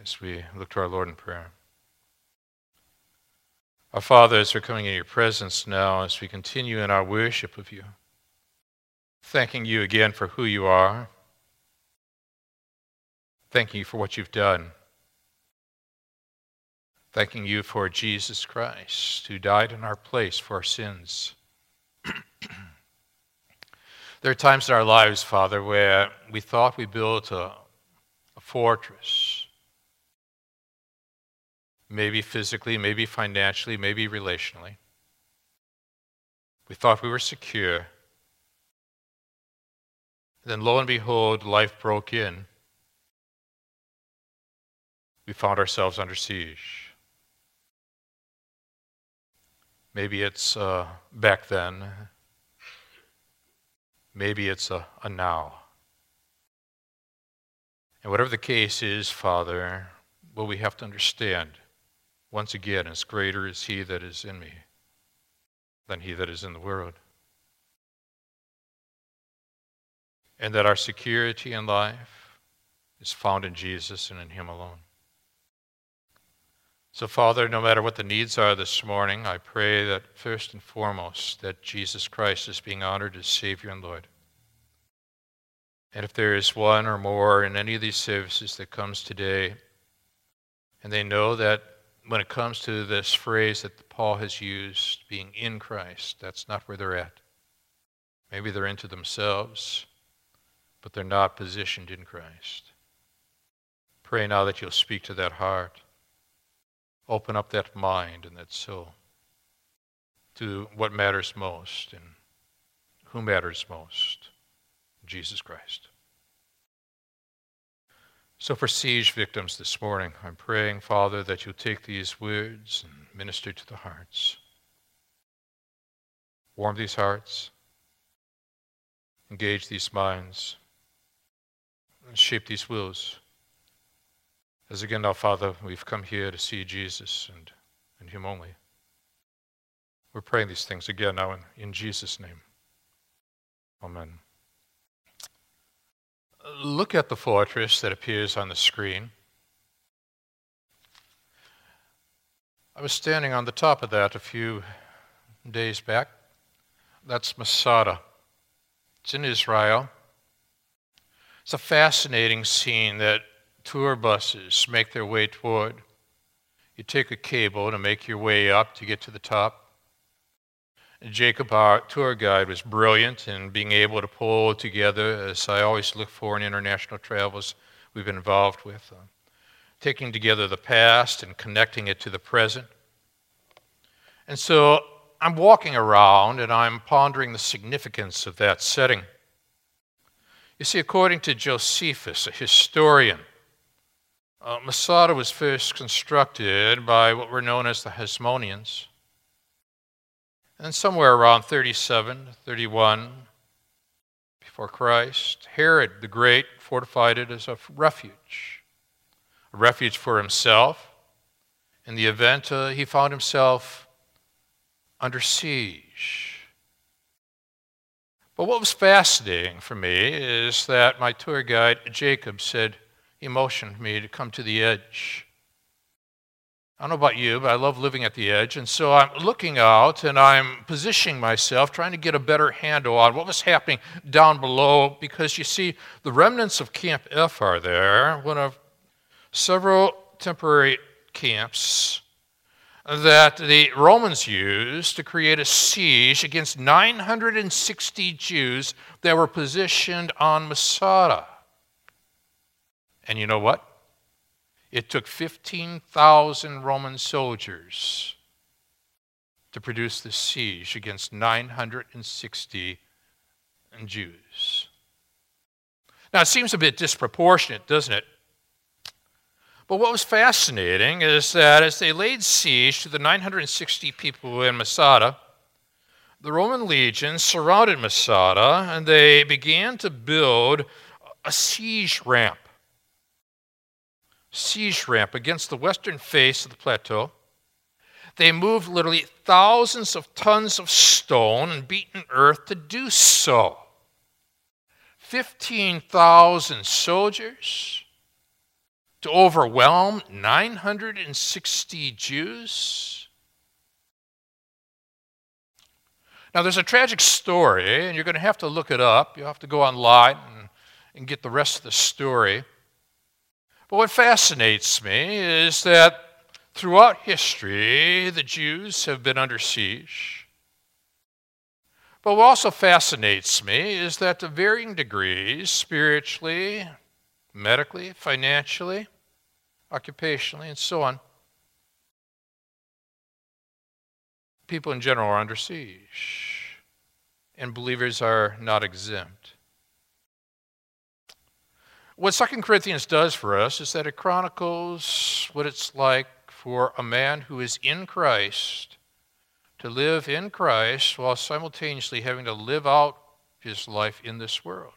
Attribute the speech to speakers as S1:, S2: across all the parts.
S1: as we look to our Lord in prayer. Our Father, as we're coming in your presence now, as we continue in our worship of you, thanking you again for who you are, thanking you for what you've done, thanking you for Jesus Christ, who died in our place for our sins. there are times in our lives, Father, where we thought we built a, a fortress maybe physically, maybe financially, maybe relationally. We thought we were secure. Then, lo and behold, life broke in. We found ourselves under siege. Maybe it's uh, back then. Maybe it's a, a now. And whatever the case is, Father, what we have to understand once again, as greater is he that is in me than he that is in the world. And that our security in life is found in Jesus and in him alone. So, Father, no matter what the needs are this morning, I pray that first and foremost that Jesus Christ is being honored as Savior and Lord. And if there is one or more in any of these services that comes today, and they know that when it comes to this phrase that Paul has used, being in Christ, that's not where they're at. Maybe they're into themselves, but they're not positioned in Christ. Pray now that you'll speak to that heart. Open up that mind and that soul to what matters most and who matters most Jesus Christ. So, for siege victims this morning, I'm praying, Father, that you'll take these words and minister to the hearts. Warm these hearts, engage these minds, and shape these wills. As again now, Father, we've come here to see Jesus and, and Him only. We're praying these things again now in, in Jesus' name. Amen look at the fortress that appears on the screen. I was standing on the top of that a few days back. That's Masada. It's in Israel. It's a fascinating scene that tour buses make their way toward. You take a cable to make your way up to get to the top. Jacob, our tour guide, was brilliant in being able to pull together, as I always look for in international travels we've been involved with, uh, taking together the past and connecting it to the present. And so I'm walking around and I'm pondering the significance of that setting. You see, according to Josephus, a historian, uh, Masada was first constructed by what were known as the Hasmoneans. And somewhere around 37, 31 before Christ, Herod the Great fortified it as a refuge, a refuge for himself. In the event uh, he found himself under siege. But what was fascinating for me is that my tour guide, Jacob, said he motioned me to come to the edge I don't know about you, but I love living at the edge. And so I'm looking out and I'm positioning myself, trying to get a better handle on what was happening down below. Because you see, the remnants of Camp F are there, one of several temporary camps that the Romans used to create a siege against 960 Jews that were positioned on Masada. And you know what? It took 15,000 Roman soldiers to produce the siege against 960 Jews. Now, it seems a bit disproportionate, doesn't it? But what was fascinating is that as they laid siege to the 960 people in Masada, the Roman legions surrounded Masada and they began to build a siege ramp siege ramp against the western face of the plateau. They moved literally thousands of tons of stone and beaten earth to do so. 15,000 soldiers, to overwhelm 960 Jews? Now, there's a tragic story, and you're going to have to look it up. You'll have to go online and, and get the rest of the story. But what fascinates me is that throughout history, the Jews have been under siege. But what also fascinates me is that to varying degrees, spiritually, medically, financially, occupationally, and so on, people in general are under siege, and believers are not exempt. What Second Corinthians does for us is that it chronicles what it's like for a man who is in Christ to live in Christ while simultaneously having to live out his life in this world.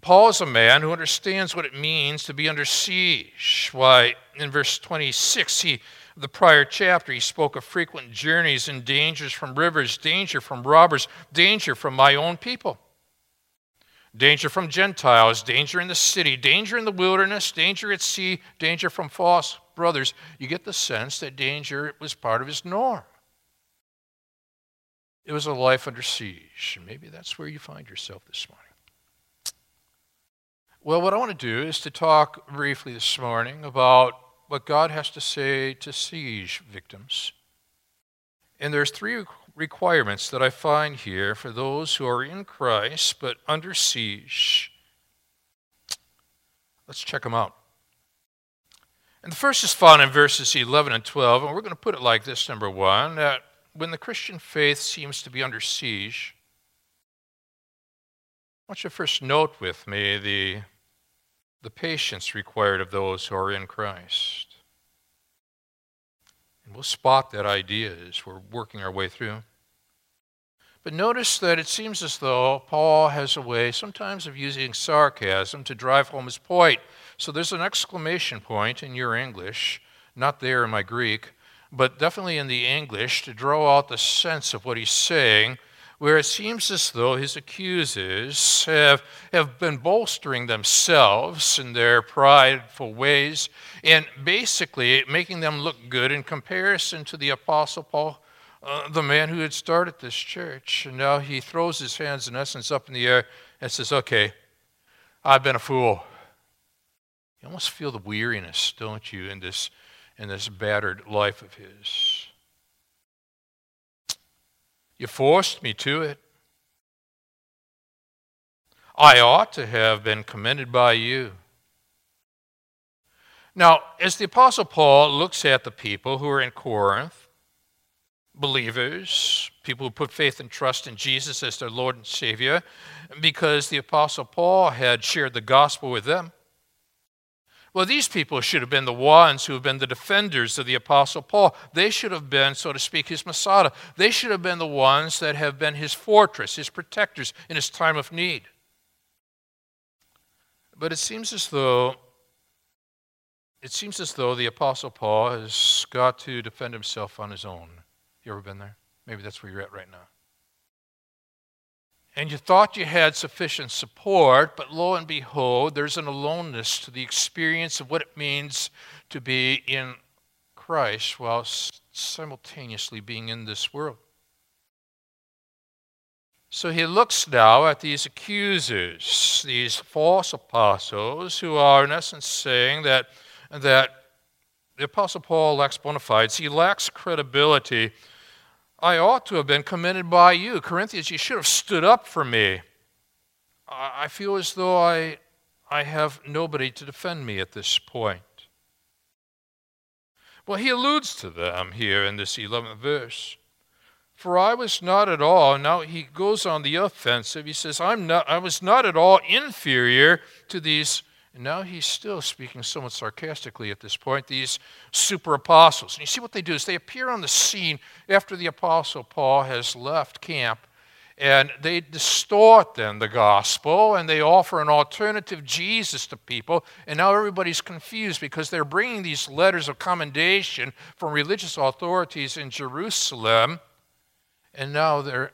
S1: Paul is a man who understands what it means to be under siege. Why, in verse 26, he, the prior chapter, he spoke of frequent journeys and dangers from rivers, danger from robbers, danger from my own people danger from Gentiles, danger in the city, danger in the wilderness, danger at sea, danger from false brothers. You get the sense that danger was part of his norm. It was a life under siege. Maybe that's where you find yourself this morning. Well, what I want to do is to talk briefly this morning about what God has to say to siege victims. And there's three requirements that I find here for those who are in Christ but under siege. Let's check them out. And the first is found in verses 11 and 12, and we're going to put it like this number one that when the Christian faith seems to be under siege, I want you to first note with me the, the patience required of those who are in Christ. And we'll spot that idea as we're working our way through. But notice that it seems as though Paul has a way sometimes of using sarcasm to drive home his point. So there's an exclamation point in your English, not there in my Greek, but definitely in the English to draw out the sense of what he's saying, where it seems as though his accusers have, have been bolstering themselves in their prideful ways and basically making them look good in comparison to the Apostle Paul uh, the man who had started this church. And now he throws his hands, in essence, up in the air and says, Okay, I've been a fool. You almost feel the weariness, don't you, in this, in this battered life of his. You forced me to it. I ought to have been commended by you. Now, as the Apostle Paul looks at the people who are in Corinth, believers, people who put faith and trust in Jesus as their Lord and Savior, because the Apostle Paul had shared the gospel with them. Well, these people should have been the ones who have been the defenders of the Apostle Paul. They should have been, so to speak, his Masada. They should have been the ones that have been his fortress, his protectors in his time of need. But it seems as though it seems as though the Apostle Paul has got to defend himself on his own. You ever been there? Maybe that's where you're at right now. And you thought you had sufficient support, but lo and behold, there's an aloneness to the experience of what it means to be in Christ while simultaneously being in this world. So he looks now at these accusers, these false apostles, who are in essence saying that, that the Apostle Paul lacks bona fides, he lacks credibility I ought to have been commended by you. Corinthians, you should have stood up for me. I feel as though I, I have nobody to defend me at this point. Well, he alludes to them here in this 11th verse. For I was not at all, now he goes on the offensive. He says, I'm not, I was not at all inferior to these and now he's still speaking somewhat sarcastically at this point, these super apostles. And you see what they do is they appear on the scene after the apostle Paul has left camp, and they distort then the gospel and they offer an alternative Jesus to people. And now everybody's confused because they're bringing these letters of commendation from religious authorities in Jerusalem. And now the,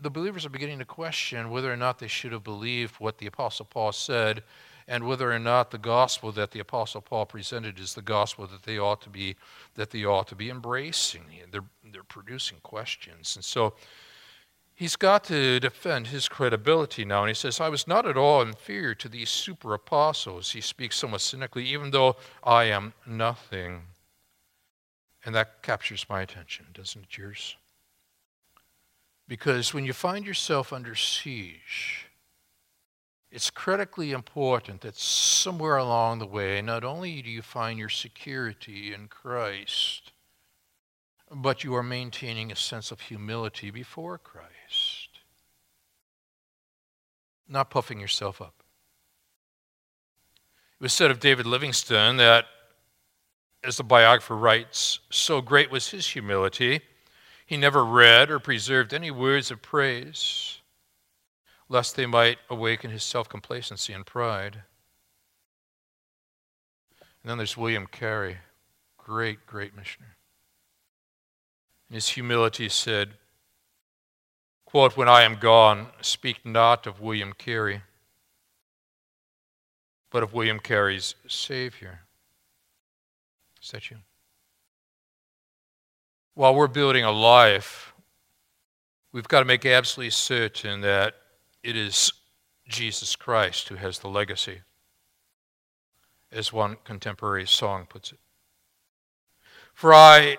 S1: the believers are beginning to question whether or not they should have believed what the Apostle Paul said and whether or not the gospel that the apostle Paul presented is the gospel that they ought to be that they ought to be embracing. They're they're producing questions. And so he's got to defend his credibility now. And he says, I was not at all inferior to these super apostles. He speaks somewhat cynically, even though I am nothing. And that captures my attention, doesn't it yours? Because when you find yourself under siege, it's critically important that somewhere along the way, not only do you find your security in Christ, but you are maintaining a sense of humility before Christ. Not puffing yourself up. It was said of David Livingstone that, as the biographer writes, so great was his humility, he never read or preserved any words of praise, lest they might awaken his self complacency and pride. And then there's William Carey, great, great missionary. In his humility said, quote, When I am gone, speak not of William Carey, but of William Carey's Savior. Is that you? While we're building a life, we've got to make absolutely certain that it is Jesus Christ who has the legacy, as one contemporary song puts it. For I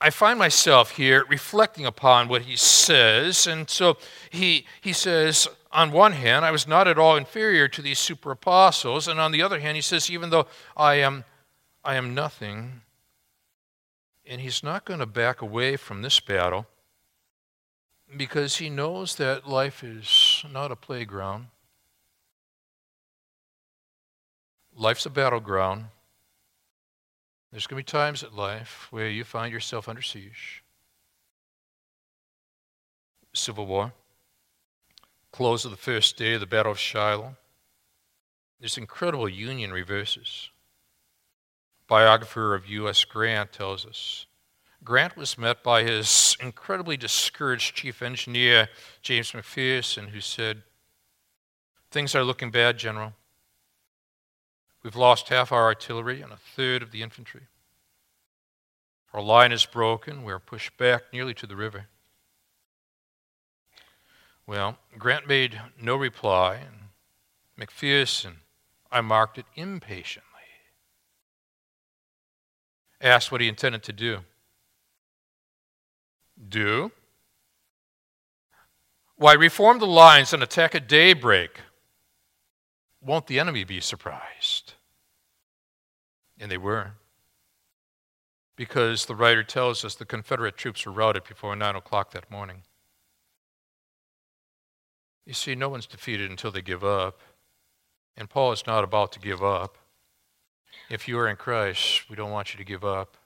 S1: I find myself here reflecting upon what he says. And so he, he says, on one hand, I was not at all inferior to these super apostles. And on the other hand, he says, even though I am, I am nothing, and he's not going to back away from this battle because he knows that life is not a playground. Life's a battleground. There's going to be times in life where you find yourself under siege. Civil War, close of the first day of the Battle of Shiloh. There's incredible Union reverses. Biographer of U.S. Grant tells us Grant was met by his incredibly discouraged chief engineer, James McPherson, who said, Things are looking bad, General. We've lost half our artillery and a third of the infantry. Our line is broken. We're pushed back nearly to the river. Well, Grant made no reply, and McPherson, I marked it impatiently, asked what he intended to do. Do? Why, reform the lines and attack at daybreak won't the enemy be surprised? And they were. Because the writer tells us the Confederate troops were routed before 9 o'clock that morning. You see, no one's defeated until they give up. And Paul is not about to give up. If you are in Christ, we don't want you to give up.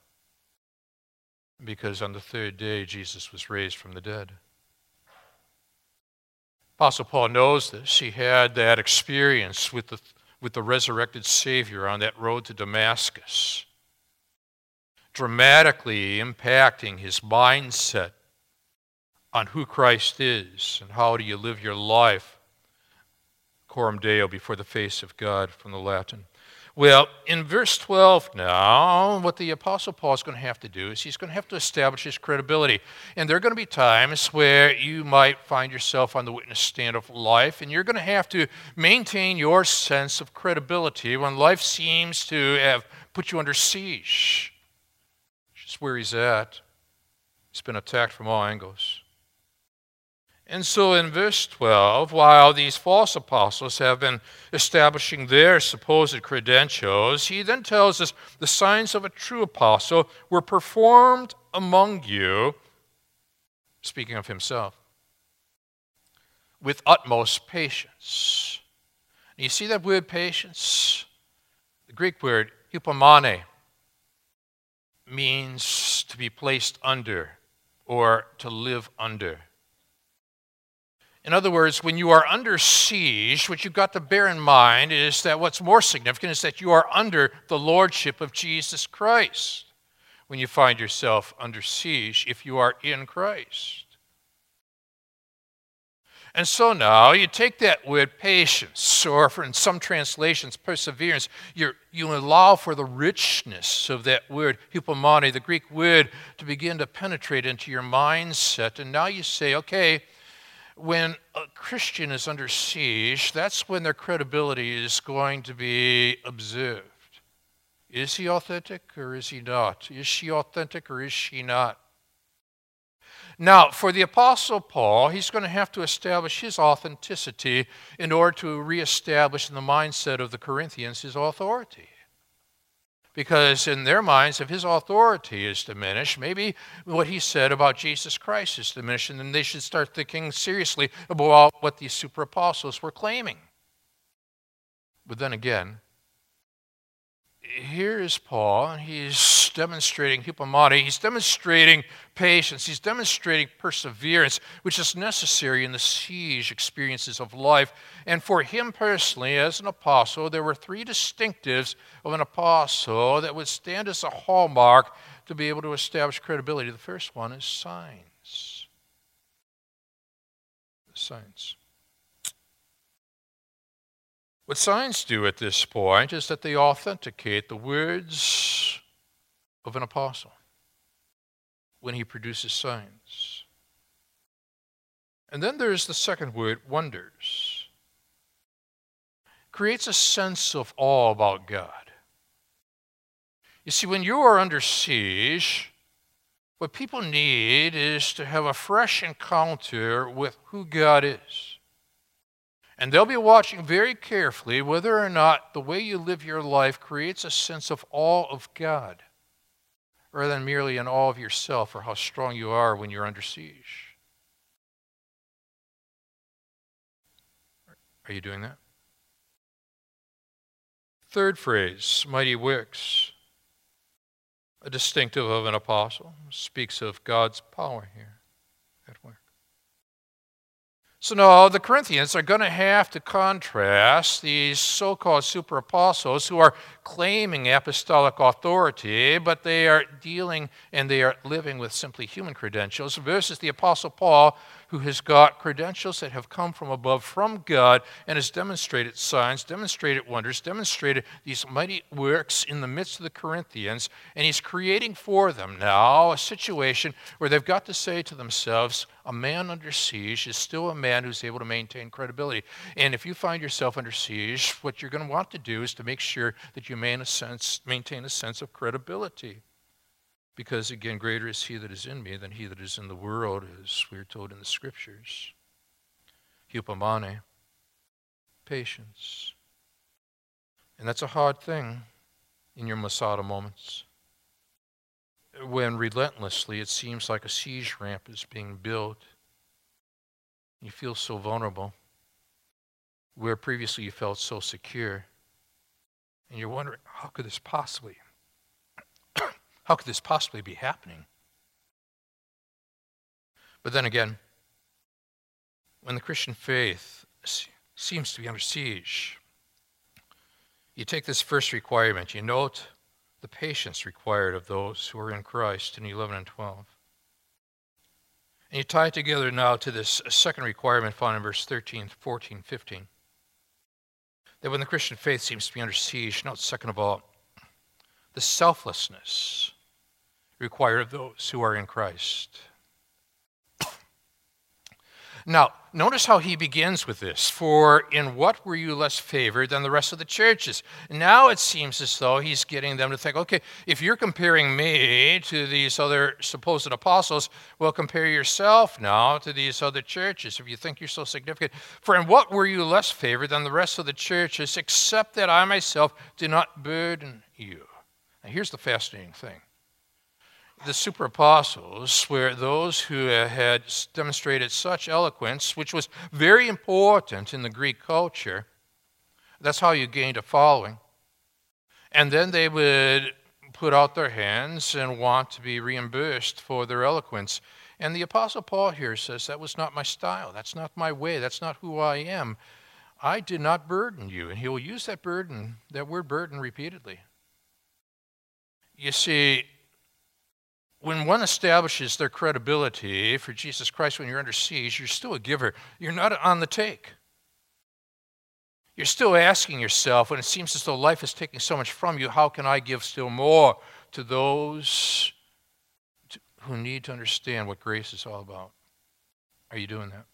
S1: Because on the third day, Jesus was raised from the dead. Apostle Paul knows this. He had that experience with the, with the resurrected Savior on that road to Damascus, dramatically impacting his mindset on who Christ is and how do you live your life, coram deo, before the face of God from the Latin. Well, in verse 12 now, what the Apostle Paul is going to have to do is he's going to have to establish his credibility. And there are going to be times where you might find yourself on the witness stand of life, and you're going to have to maintain your sense of credibility when life seems to have put you under siege. Just where he's at. He's been attacked from all angles. And so in verse 12, while these false apostles have been establishing their supposed credentials, he then tells us the signs of a true apostle were performed among you, speaking of himself, with utmost patience. And you see that word patience? The Greek word hypomone means to be placed under or to live under. In other words, when you are under siege, what you've got to bear in mind is that what's more significant is that you are under the lordship of Jesus Christ when you find yourself under siege if you are in Christ. And so now you take that word patience, or in some translations, perseverance, you you allow for the richness of that word, hypomone, the Greek word, to begin to penetrate into your mindset. And now you say, okay, when a Christian is under siege, that's when their credibility is going to be observed. Is he authentic or is he not? Is she authentic or is she not? Now, for the Apostle Paul, he's going to have to establish his authenticity in order to reestablish in the mindset of the Corinthians his authority. Because in their minds, if his authority is diminished, maybe what he said about Jesus Christ is diminished, and then they should start thinking seriously about what these super apostles were claiming. But then again, here is Paul, and he's demonstrating hypomone. He's demonstrating patience. He's demonstrating perseverance, which is necessary in the siege experiences of life. And for him personally, as an apostle, there were three distinctives of an apostle that would stand as a hallmark to be able to establish credibility. The first one is signs. Signs. What signs do at this point is that they authenticate the words of an apostle when he produces signs. And then there's the second word, wonders. Creates a sense of awe about God. You see, when you are under siege, what people need is to have a fresh encounter with who God is. And they'll be watching very carefully whether or not the way you live your life creates a sense of awe of God rather than merely an awe of yourself or how strong you are when you're under siege. Are you doing that? Third phrase, mighty works, a distinctive of an apostle, speaks of God's power here at work. So now the Corinthians are going to have to contrast these so called super apostles who are claiming apostolic authority, but they are dealing and they are living with simply human credentials, versus the apostle Paul, who has got credentials that have come from above from God and has demonstrated signs, demonstrated wonders, demonstrated these mighty works in the midst of the Corinthians. And he's creating for them now a situation where they've got to say to themselves, a man under siege is still a man who's able to maintain credibility. And if you find yourself under siege, what you're going to want to do is to make sure that you maintain a sense, maintain a sense of credibility. Because again, greater is he that is in me than he that is in the world, as we are told in the scriptures. Hupomone, patience. And that's a hard thing in your Masada moments. When relentlessly it seems like a siege ramp is being built. You feel so vulnerable. Where previously you felt so secure. And you're wondering, how could this possibly how could this possibly be happening? But then again, when the Christian faith seems to be under siege, you take this first requirement, you note the patience required of those who are in Christ in 11 and 12. And you tie it together now to this second requirement found in verse 13, 14, 15. That when the Christian faith seems to be under siege, note, second of all, the selflessness required of those who are in Christ. Now, notice how he begins with this. For in what were you less favored than the rest of the churches? Now it seems as though he's getting them to think, okay, if you're comparing me to these other supposed apostles, well, compare yourself now to these other churches if you think you're so significant. For in what were you less favored than the rest of the churches, except that I myself did not burden you? Now, here's the fascinating thing the super apostles were those who uh, had demonstrated such eloquence, which was very important in the Greek culture. That's how you gained a following. And then they would put out their hands and want to be reimbursed for their eloquence. And the Apostle Paul here says, That was not my style. That's not my way. That's not who I am. I did not burden you. And he will use that burden, that word burden, repeatedly. You see, when one establishes their credibility for Jesus Christ when you're under siege, you're still a giver. You're not on the take. You're still asking yourself, when it seems as though life is taking so much from you, how can I give still more to those who need to understand what grace is all about? Are you doing that?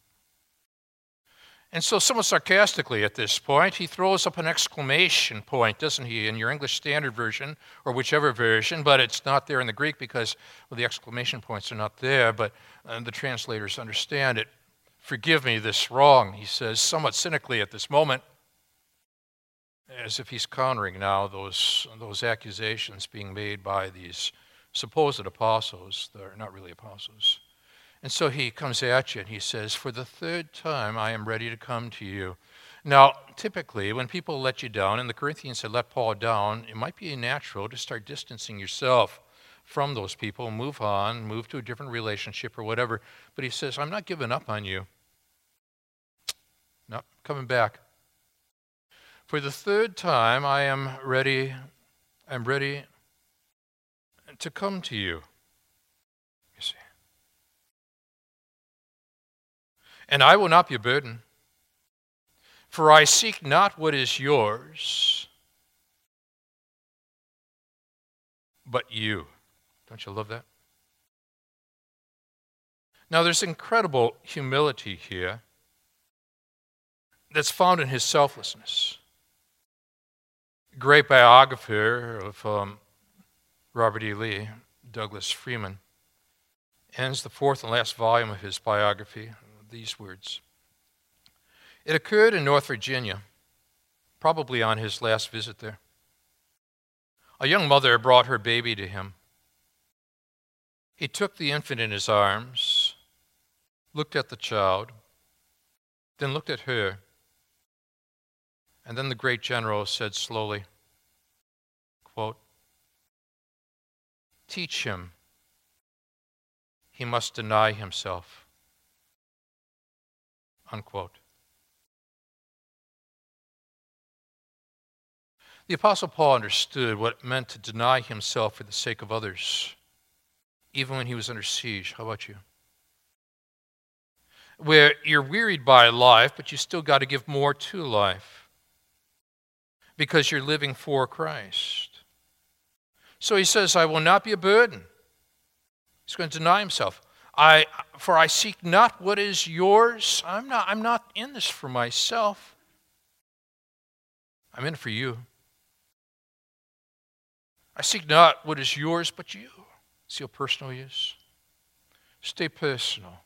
S1: And so, somewhat sarcastically at this point, he throws up an exclamation point, doesn't he, in your English Standard Version or whichever version, but it's not there in the Greek because well, the exclamation points are not there, but uh, the translators understand it. Forgive me this wrong, he says, somewhat cynically at this moment, as if he's countering now those, those accusations being made by these supposed apostles that are not really apostles. And so he comes at you and he says, For the third time, I am ready to come to you. Now, typically, when people let you down, and the Corinthians had let Paul down, it might be natural to start distancing yourself from those people, move on, move to a different relationship or whatever. But he says, I'm not giving up on you. Not coming back. For the third time, I am ready, I'm ready to come to you. And I will not be a burden. For I seek not what is yours, but you. Don't you love that? Now, there's incredible humility here that's found in his selflessness. Great biographer of um, Robert E. Lee, Douglas Freeman, ends the fourth and last volume of his biography these words. It occurred in North Virginia, probably on his last visit there. A young mother brought her baby to him. He took the infant in his arms, looked at the child, then looked at her, and then the great general said slowly, quote, Teach him. He must deny himself. Unquote. The Apostle Paul understood what it meant to deny himself for the sake of others, even when he was under siege. How about you? Where you're wearied by life, but you still got to give more to life because you're living for Christ. So he says, I will not be a burden. He's going to deny himself. I, for I seek not what is yours. I'm not, I'm not in this for myself. I'm in for you. I seek not what is yours, but you. See personal use? Stay personal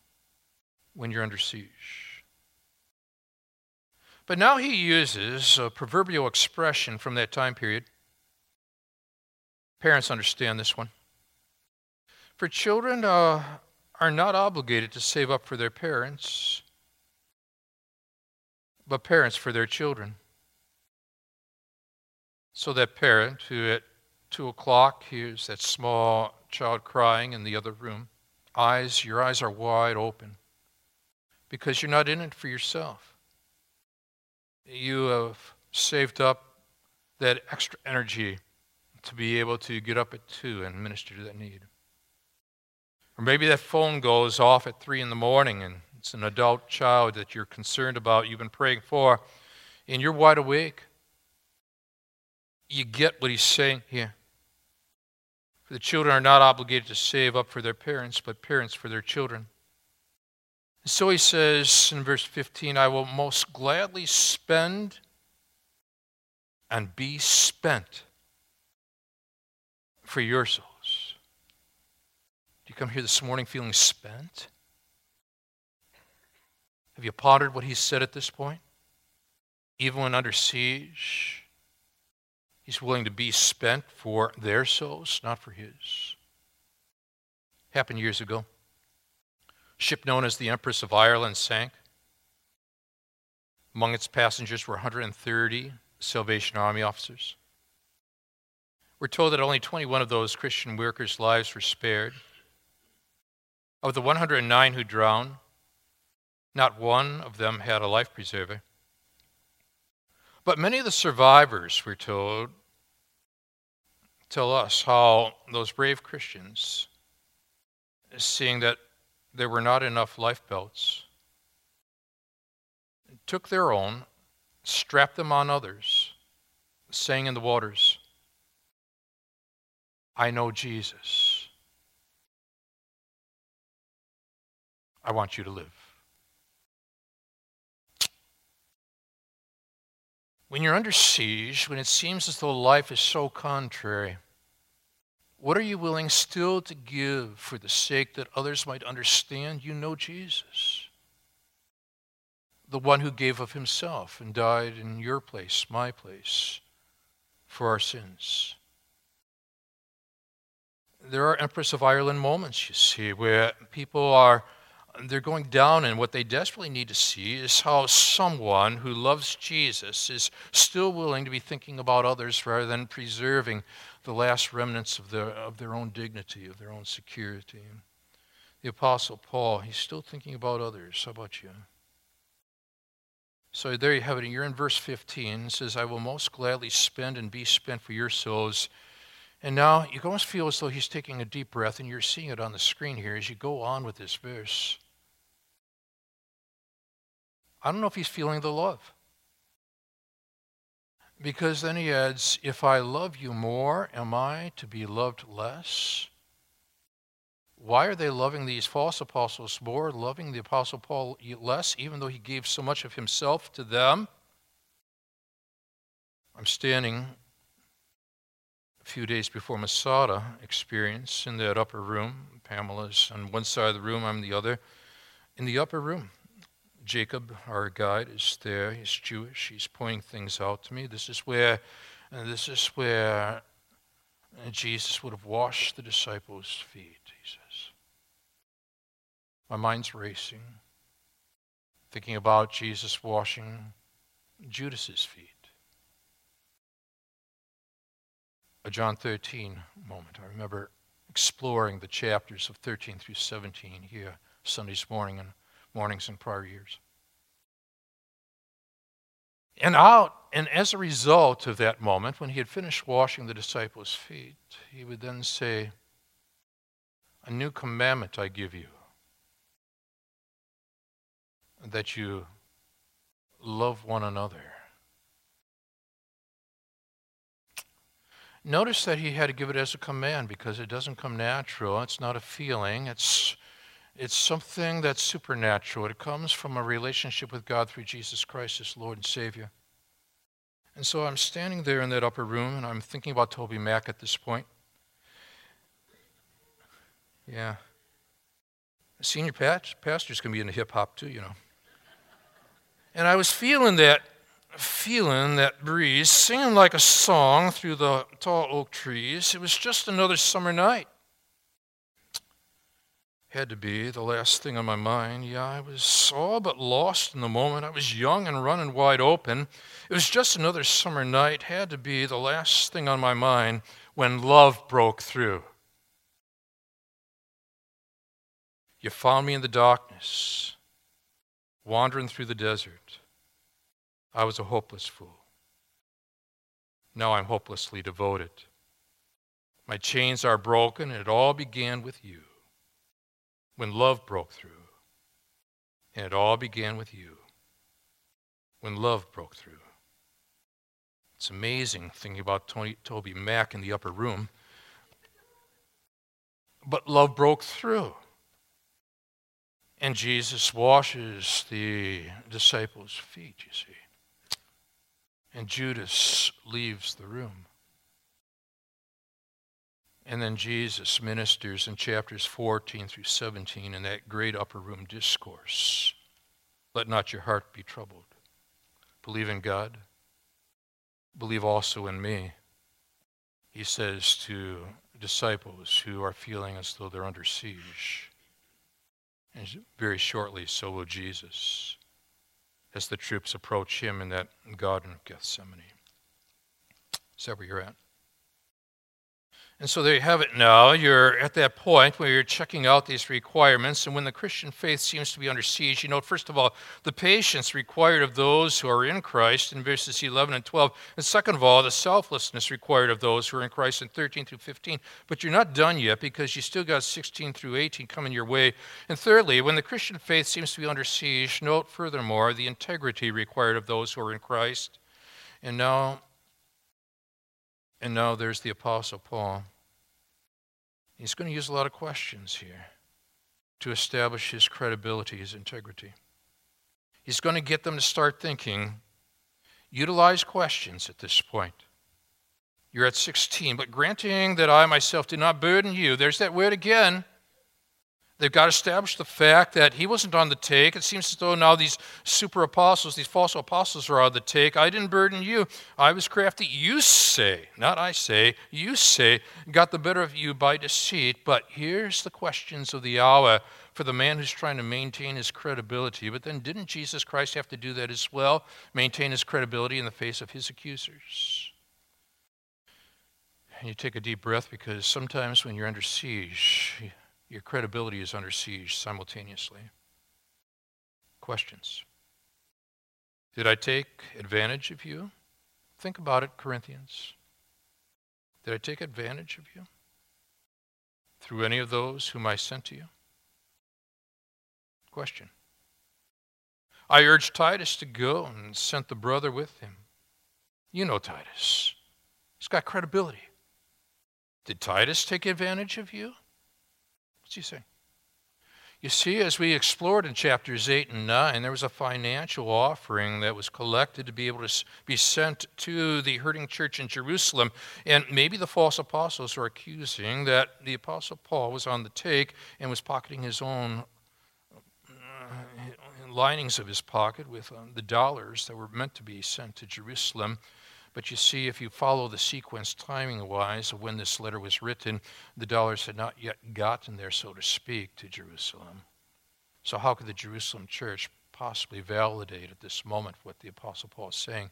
S1: when you're under siege. But now he uses a proverbial expression from that time period. Parents understand this one. For children, uh, are not obligated to save up for their parents, but parents for their children. So that parent who at two o'clock hears that small child crying in the other room, eyes, your eyes are wide open because you're not in it for yourself. You have saved up that extra energy to be able to get up at two and minister to that need. Or maybe that phone goes off at 3 in the morning and it's an adult child that you're concerned about, you've been praying for, and you're wide awake. You get what he's saying here. For the children are not obligated to save up for their parents, but parents for their children. And so he says in verse 15, I will most gladly spend and be spent for your soul come here this morning feeling spent? Have you pondered what he said at this point? Even when under siege, he's willing to be spent for their souls, not for his. Happened years ago. ship known as the Empress of Ireland sank. Among its passengers were 130 Salvation Army officers. We're told that only 21 of those Christian workers' lives were spared. Of the 109 who drowned, not one of them had a life preserver. But many of the survivors, we're told, tell us how those brave Christians seeing that there were not enough life belts, took their own, strapped them on others, saying in the waters, I know Jesus. I want you to live. When you're under siege, when it seems as though life is so contrary, what are you willing still to give for the sake that others might understand you know Jesus? The one who gave of himself and died in your place, my place, for our sins. There are Empress of Ireland moments, you see, where people are they're going down, and what they desperately need to see is how someone who loves Jesus is still willing to be thinking about others rather than preserving the last remnants of their, of their own dignity, of their own security. The Apostle Paul, he's still thinking about others. How about you? So there you have it. You're in verse 15. It says, I will most gladly spend and be spent for your souls. And now you almost feel as though he's taking a deep breath, and you're seeing it on the screen here as you go on with this verse. I don't know if he's feeling the love. Because then he adds, If I love you more, am I to be loved less? Why are they loving these false apostles more, loving the apostle Paul less, even though he gave so much of himself to them? I'm standing a few days before Masada experience in that upper room. Pamela's on one side of the room, I'm the other. In the upper room, Jacob, our guide, is there. He's Jewish. He's pointing things out to me. This is where, and this is where uh, Jesus would have washed the disciples' feet. He says, "My mind's racing, thinking about Jesus washing Judas's feet." A John 13 moment. I remember exploring the chapters of 13 through 17 here Sundays morning and mornings in prior years. And out, and as a result of that moment, when he had finished washing the disciples' feet, he would then say, A new commandment I give you, that you love one another. Notice that he had to give it as a command because it doesn't come natural. It's not a feeling. It's it's something that's supernatural. It comes from a relationship with God through Jesus Christ as Lord and Savior. And so I'm standing there in that upper room and I'm thinking about Toby Mac at this point. Yeah. Senior pastor's going to be into hip hop too, you know. And I was feeling that, feeling that breeze, singing like a song through the tall oak trees. It was just another summer night had to be the last thing on my mind. Yeah, I was all but lost in the moment. I was young and running wide open. It was just another summer night, had to be the last thing on my mind when love broke through. You found me in the darkness, wandering through the desert. I was a hopeless fool. Now I'm hopelessly devoted. My chains are broken, and it all began with you when love broke through. And it all began with you when love broke through. It's amazing thinking about Tony, Toby Mac in the upper room. But love broke through. And Jesus washes the disciples' feet, you see. And Judas leaves the room. And then Jesus ministers in chapters 14 through 17 in that great upper room discourse. Let not your heart be troubled. Believe in God. Believe also in me. He says to disciples who are feeling as though they're under siege. And very shortly, so will Jesus as the troops approach him in that Garden of Gethsemane. Is that where you're at? And so there you have it now. You're at that point where you're checking out these requirements. And when the Christian faith seems to be under siege, you note, first of all, the patience required of those who are in Christ in verses 11 and 12. And second of all, the selflessness required of those who are in Christ in 13 through 15. But you're not done yet because you still got 16 through 18 coming your way. And thirdly, when the Christian faith seems to be under siege, note furthermore the integrity required of those who are in Christ. And now, and now there's the Apostle Paul. He's going to use a lot of questions here to establish his credibility, his integrity. He's going to get them to start thinking. Utilize questions at this point. You're at 16, but granting that I myself did not burden you, there's that word again. They've got to establish the fact that he wasn't on the take. It seems as though now these super apostles, these false apostles, are on the take. I didn't burden you. I was crafty. You say, not I say, you say, got the better of you by deceit. But here's the questions of the hour for the man who's trying to maintain his credibility. But then didn't Jesus Christ have to do that as well? Maintain his credibility in the face of his accusers? And you take a deep breath because sometimes when you're under siege, your credibility is under siege simultaneously. Questions Did I take advantage of you? Think about it, Corinthians. Did I take advantage of you? Through any of those whom I sent to you? Question. I urged Titus to go and sent the brother with him. You know Titus. He's got credibility. Did Titus take advantage of you? What's he saying? You see, as we explored in chapters 8 and 9, there was a financial offering that was collected to be able to be sent to the hurting church in Jerusalem. And maybe the false apostles are accusing that the apostle Paul was on the take and was pocketing his own uh, linings of his pocket with uh, the dollars that were meant to be sent to Jerusalem. But you see, if you follow the sequence timing wise of when this letter was written, the dollars had not yet gotten there, so to speak, to Jerusalem. So, how could the Jerusalem church possibly validate at this moment what the Apostle Paul is saying?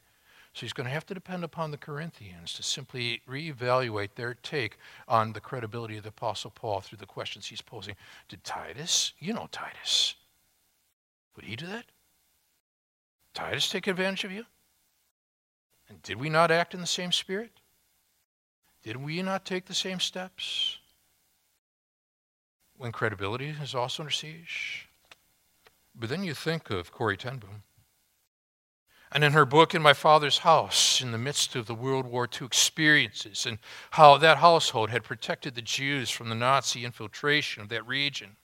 S1: So, he's going to have to depend upon the Corinthians to simply reevaluate their take on the credibility of the Apostle Paul through the questions he's posing. Did Titus, you know Titus, would he do that? Titus take advantage of you? And did we not act in the same spirit? Did we not take the same steps? When credibility is also under siege? But then you think of Corrie ten Boom. And in her book, In My Father's House, in the midst of the World War II experiences, and how that household had protected the Jews from the Nazi infiltration of that region.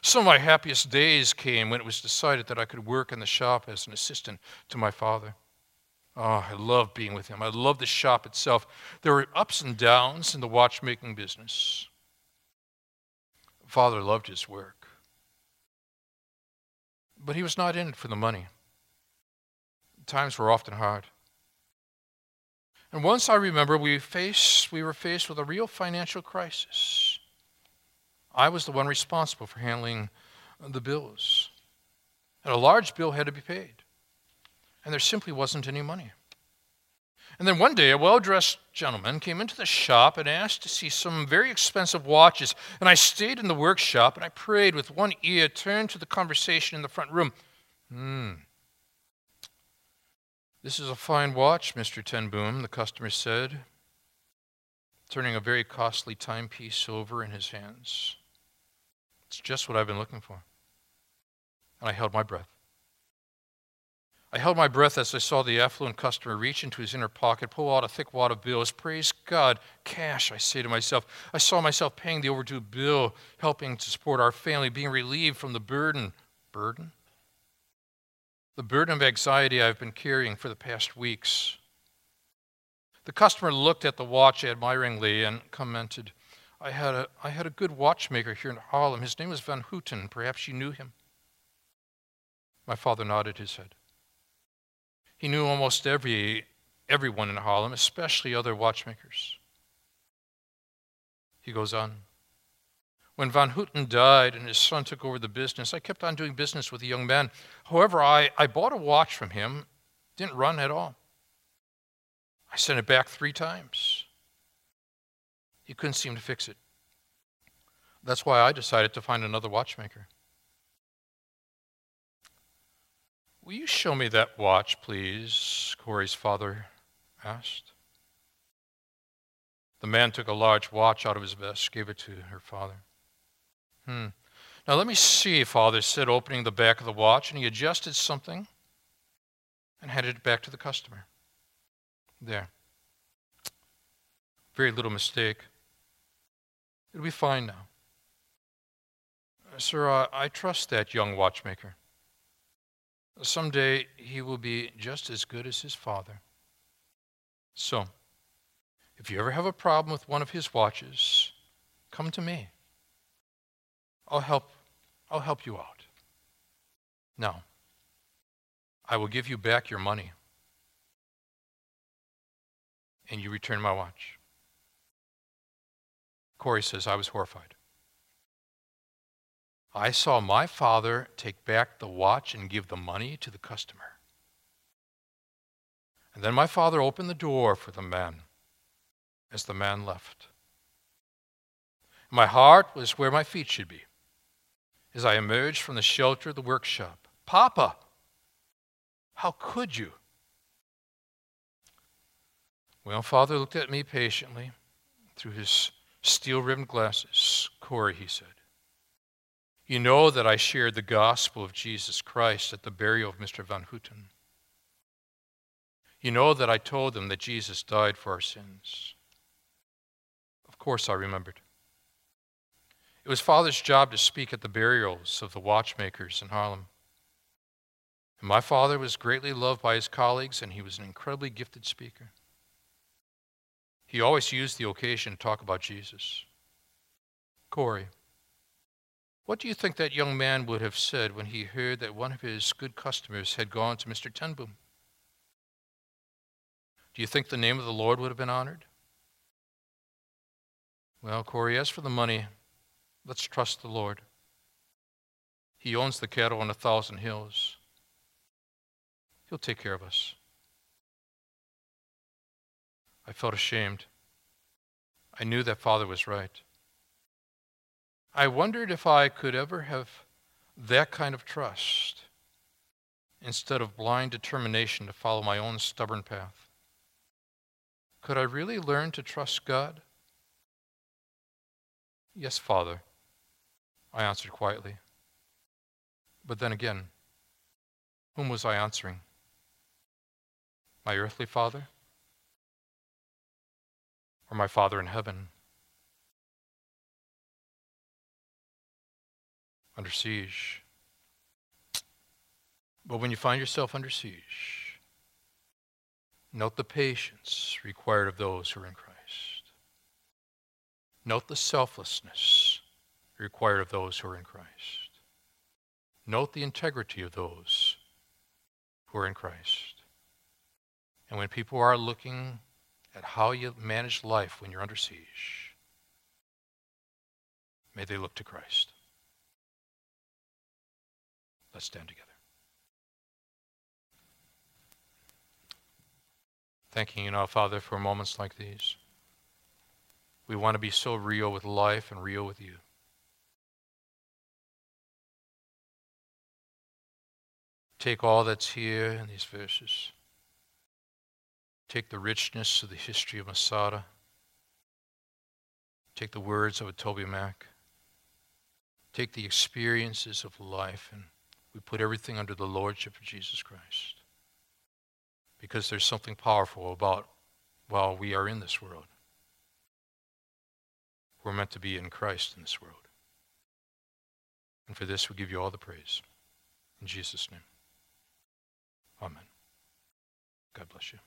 S1: Some of my happiest days came when it was decided that I could work in the shop as an assistant to my father. Oh, I love being with him. I love the shop itself. There were ups and downs in the watchmaking business. Father loved his work. But he was not in it for the money. Times were often hard. And once I remember we faced we were faced with a real financial crisis. I was the one responsible for handling the bills. And a large bill had to be paid and there simply wasn't any money. And then one day, a well dressed gentleman came into the shop and asked to see some very expensive watches. And I stayed in the workshop and I prayed with one ear turned to the conversation in the front room. Hmm. This is a fine watch, Mr. Ten Boom, the customer said, turning a very costly timepiece over in his hands. It's just what I've been looking for. And I held my breath. I held my breath as I saw the affluent customer reach into his inner pocket, pull out a thick wad of bills. Praise God, cash, I say to myself. I saw myself paying the overdue bill, helping to support our family, being relieved from the burden. Burden? The burden of anxiety I've been carrying for the past weeks. The customer looked at the watch admiringly and commented, I had a, I had a good watchmaker here in Haarlem. His name was Van Houten. Perhaps you knew him. My father nodded his head. He knew almost every, everyone in Haarlem, especially other watchmakers. He goes on. When Van Houten died and his son took over the business, I kept on doing business with the young man. However, I, I bought a watch from him, didn't run at all. I sent it back three times. He couldn't seem to fix it. That's why I decided to find another watchmaker. Will you show me that watch, please? Corrie's father asked. The man took a large watch out of his vest, gave it to her father. Hmm. Now let me see, father said, opening the back of the watch, and he adjusted something and handed it back to the customer. There. Very little mistake. It'll be fine now. Sir, uh, I trust that young watchmaker. Someday he will be just as good as his father. So, if you ever have a problem with one of his watches, come to me. I'll help I'll help you out. Now, I will give you back your money. And you return my watch. Corrie says, I was horrified. I saw my father take back the watch and give the money to the customer. And then my father opened the door for the man as the man left. My heart was where my feet should be as I emerged from the shelter of the workshop. Papa, how could you? Well, Father looked at me patiently through his steel rimmed glasses. Corrie, he said, you know that I shared the gospel of Jesus Christ at the burial of Mr. Van Houten. You know that I told them that Jesus died for our sins. Of course, I remembered. It was Father's job to speak at the burials of the watchmakers in Haarlem. And my father was greatly loved by his colleagues, and he was an incredibly gifted speaker. He always used the occasion to talk about Jesus. Corrie, what do you think that young man would have said when he heard that one of his good customers had gone to Mr. Ten Boom? Do you think the name of the Lord would have been honored? Well, Corrie, as for the money, let's trust the Lord. He owns the cattle on a thousand hills. He'll take care of us. I felt ashamed. I knew that Father was right. I wondered if I could ever have that kind of trust instead of blind determination to follow my own stubborn path. Could I really learn to trust God? Yes, Father, I answered quietly. But then again, whom was I answering? My earthly father? Or my Father in heaven? Under siege. But when you find yourself under siege, note the patience required of those who are in Christ. Note the selflessness required of those who are in Christ. Note the integrity of those who are in Christ. And when people are looking at how you manage life when you're under siege, may they look to Christ. Let's stand together. Thanking you now, Father, for moments like these. We want to be so real with life and real with you. Take all that's here in these verses. Take the richness of the history of Masada. Take the words of a TobyMac. Take the experiences of life and we put everything under the lordship of Jesus Christ. Because there's something powerful about while we are in this world. We're meant to be in Christ in this world. And for this, we give you all the praise. In Jesus' name. Amen. God bless you.